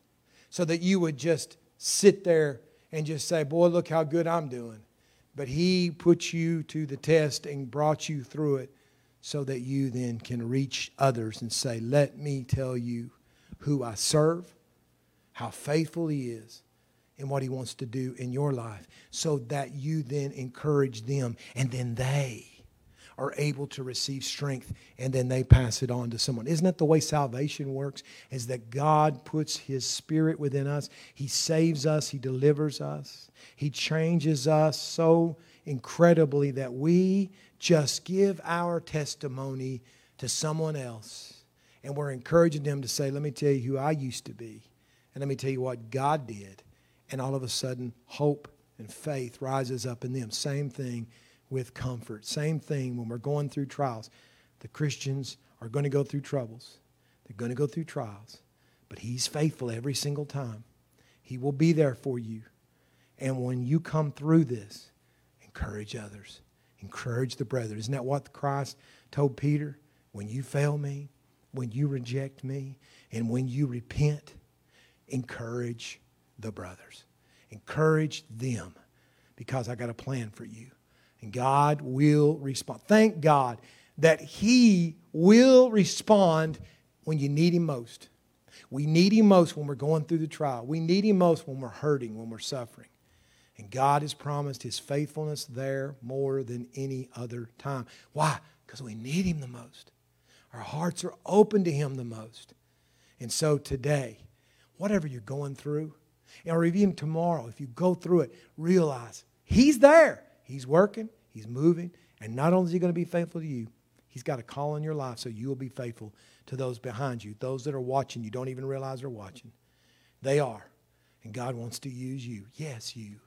so that you would just sit there and just say, Boy, look how good I'm doing. But He put you to the test and brought you through it so that you then can reach others and say, Let me tell you who I serve how faithful He is in what He wants to do in your life so that you then encourage them and then they are able to receive strength and then they pass it on to someone. Isn't that the way salvation works? Is that God puts His Spirit within us, He saves us, He delivers us, He changes us so incredibly that we just give our testimony to someone else and we're encouraging them to say, Let me tell you who I used to be, and let me tell you what God did. And all of a sudden, hope and faith rises up in them. Same thing with comfort. Same thing when we're going through trials. The Christians are going to go through troubles, they're going to go through trials, but He's faithful every single time. He will be there for you. And when you come through this, encourage others, encourage the brethren. Isn't that what Christ told Peter? When you fail me, when you reject me, and when you repent, encourage the brothers. Encourage them because I got a plan for you. And God will respond. Thank God that He will respond when you need Him most. We need Him most when we're going through the trial. We need Him most when we're hurting, when we're suffering. And God has promised His faithfulness there more than any other time. Why? Because we need Him the most. Our hearts are open to Him the most. And so today, whatever you're going through, or even tomorrow, if you go through it, realize He's there. He's working, He's moving, and not only is He going to be faithful to you, He's got a call in your life so you will be faithful to those behind you, those that are watching you don't even realize they're watching. They are. And God wants to use you. Yes, you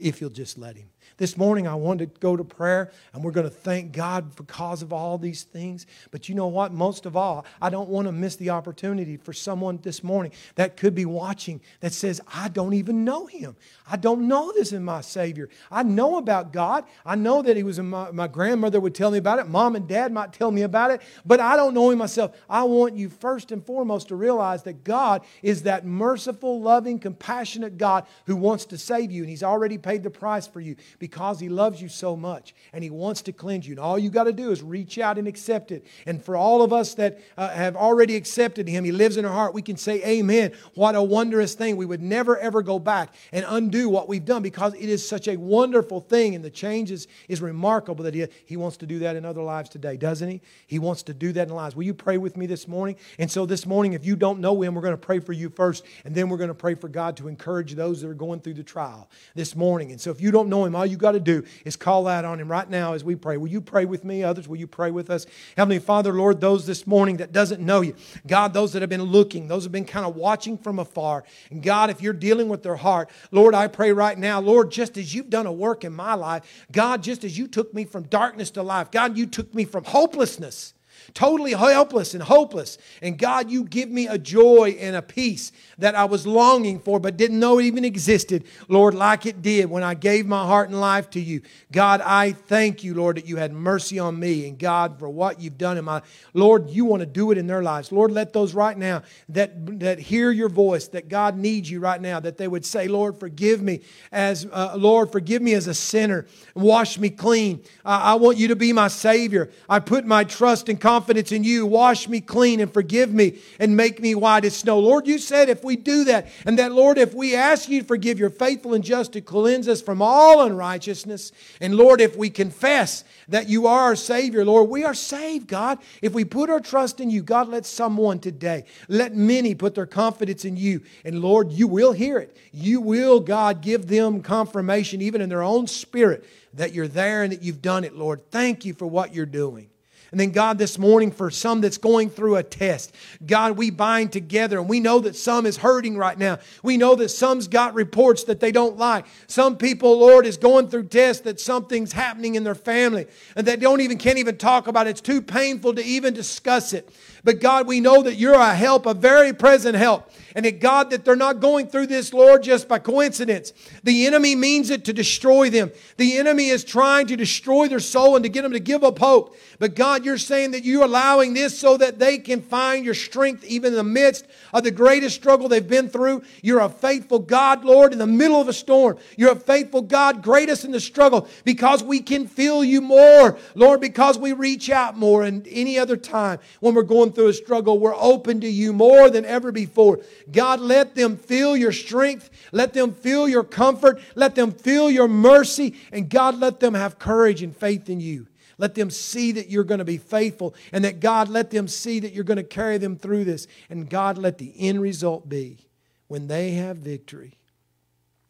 if you'll just let Him. This morning, I wanted to go to prayer, and we're going to thank God because of all these things. But you know what? Most of all, I don't want to miss the opportunity for someone this morning that could be watching that says, I don't even know Him. I don't know this in my Savior. I know about God. I know that He was, in my, my grandmother would tell me about it. Mom and dad might tell me about it, but I don't know Him myself. I want you first and foremost to realize that God is that merciful, loving, compassionate God who wants to save you, and He's already paid paid the price for you because He loves you so much and He wants to cleanse you. And all you got to do is reach out and accept it. And for all of us that uh, have already accepted Him, He lives in our heart, we can say, Amen. What a wondrous thing. We would never, ever go back and undo what we've done because it is such a wonderful thing. And the change is, is remarkable that he, he wants to do that in other lives today, doesn't He? He wants to do that in lives. Will you pray with me this morning? And so this morning, if you don't know Him, we're going to pray for you first, and then we're going to pray for God to encourage those that are going through the trial this morning morning. And so if you don't know him, all you got to do is call out on him right now as we pray. Will you pray with me? Others, will you pray with us? Heavenly Father, Lord, those this morning that doesn't know you, God, those that have been looking, those have been kind of watching from afar. And God, if you're dealing with their heart, Lord, I pray right now, Lord, just as you've done a work in my life, God, just as you took me from darkness to life, God, you took me from hopelessness totally helpless and hopeless. And God, you give me a joy and a peace that I was longing for but didn't know it even existed, Lord, like it did when I gave my heart and life to you. God, I thank you, Lord, that you had mercy on me and God for what you've done in my Lord, you want to do it in their lives. Lord, let those right now that that hear your voice, that God needs you right now, that they would say, Lord, forgive me as uh, Lord, forgive me as a sinner, wash me clean. I want you to be my Savior. I put my trust and confidence confidence in you. Wash me clean and forgive me and make me white as snow. Lord, you said if we do that, and that, Lord, if we ask you to forgive, you're faithful and just to cleanse us from all unrighteousness. And Lord, if we confess that you are our Savior, Lord, we are saved, God. If we put our trust in you, God, let someone today, let many put their confidence in you. And Lord, you will hear it. You will, God, give them confirmation, even in their own spirit, that you're there and that you've done it, Lord. Thank you for what you're doing. And then, God, this morning, for some that's going through a test, God, we bind together and we know that some is hurting right now. We know that some's got reports that they don't like. Some people, Lord, is going through tests that something's happening in their family and they don't even, can't even talk about it. It's too painful to even discuss it. But God, we know that you're a help, a very present help. And that God, that they're not going through this, Lord, just by coincidence. The enemy means it to destroy them. The enemy is trying to destroy their soul and to get them to give up hope. But God, you're saying that you're allowing this so that they can find your strength even in the midst of the greatest struggle they've been through. You're a faithful God, Lord, in the middle of a storm. You're a faithful God, greatest in the struggle because we can feel you more, Lord, because we reach out more. And any other time when we're going through a struggle, we're open to you more than ever before. God, let them feel your strength. Let them feel your comfort. Let them feel your mercy. And God, let them have courage and faith in you. Let them see that you're going to be faithful and that God, let them see that you're going to carry them through this. And God, let the end result be when they have victory,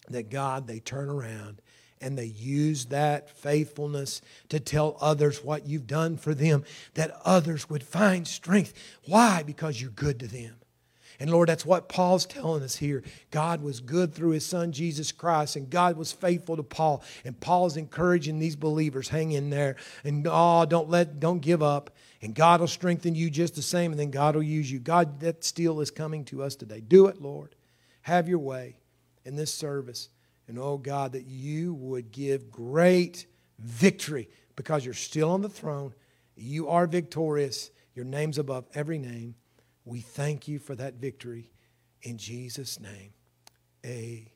that God, they turn around and they use that faithfulness to tell others what you've done for them, that others would find strength. Why? Because you're good to them. And Lord, that's what Paul's telling us here. God was good through his son Jesus Christ, and God was faithful to Paul. And Paul's encouraging these believers, hang in there. And oh, don't let don't give up. And God will strengthen you just the same, and then God will use you. God, that still is coming to us today. Do it, Lord. Have your way in this service. And oh God, that you would give great victory because you're still on the throne. You are victorious. Your name's above every name. We thank you for that victory. In Jesus' name, amen.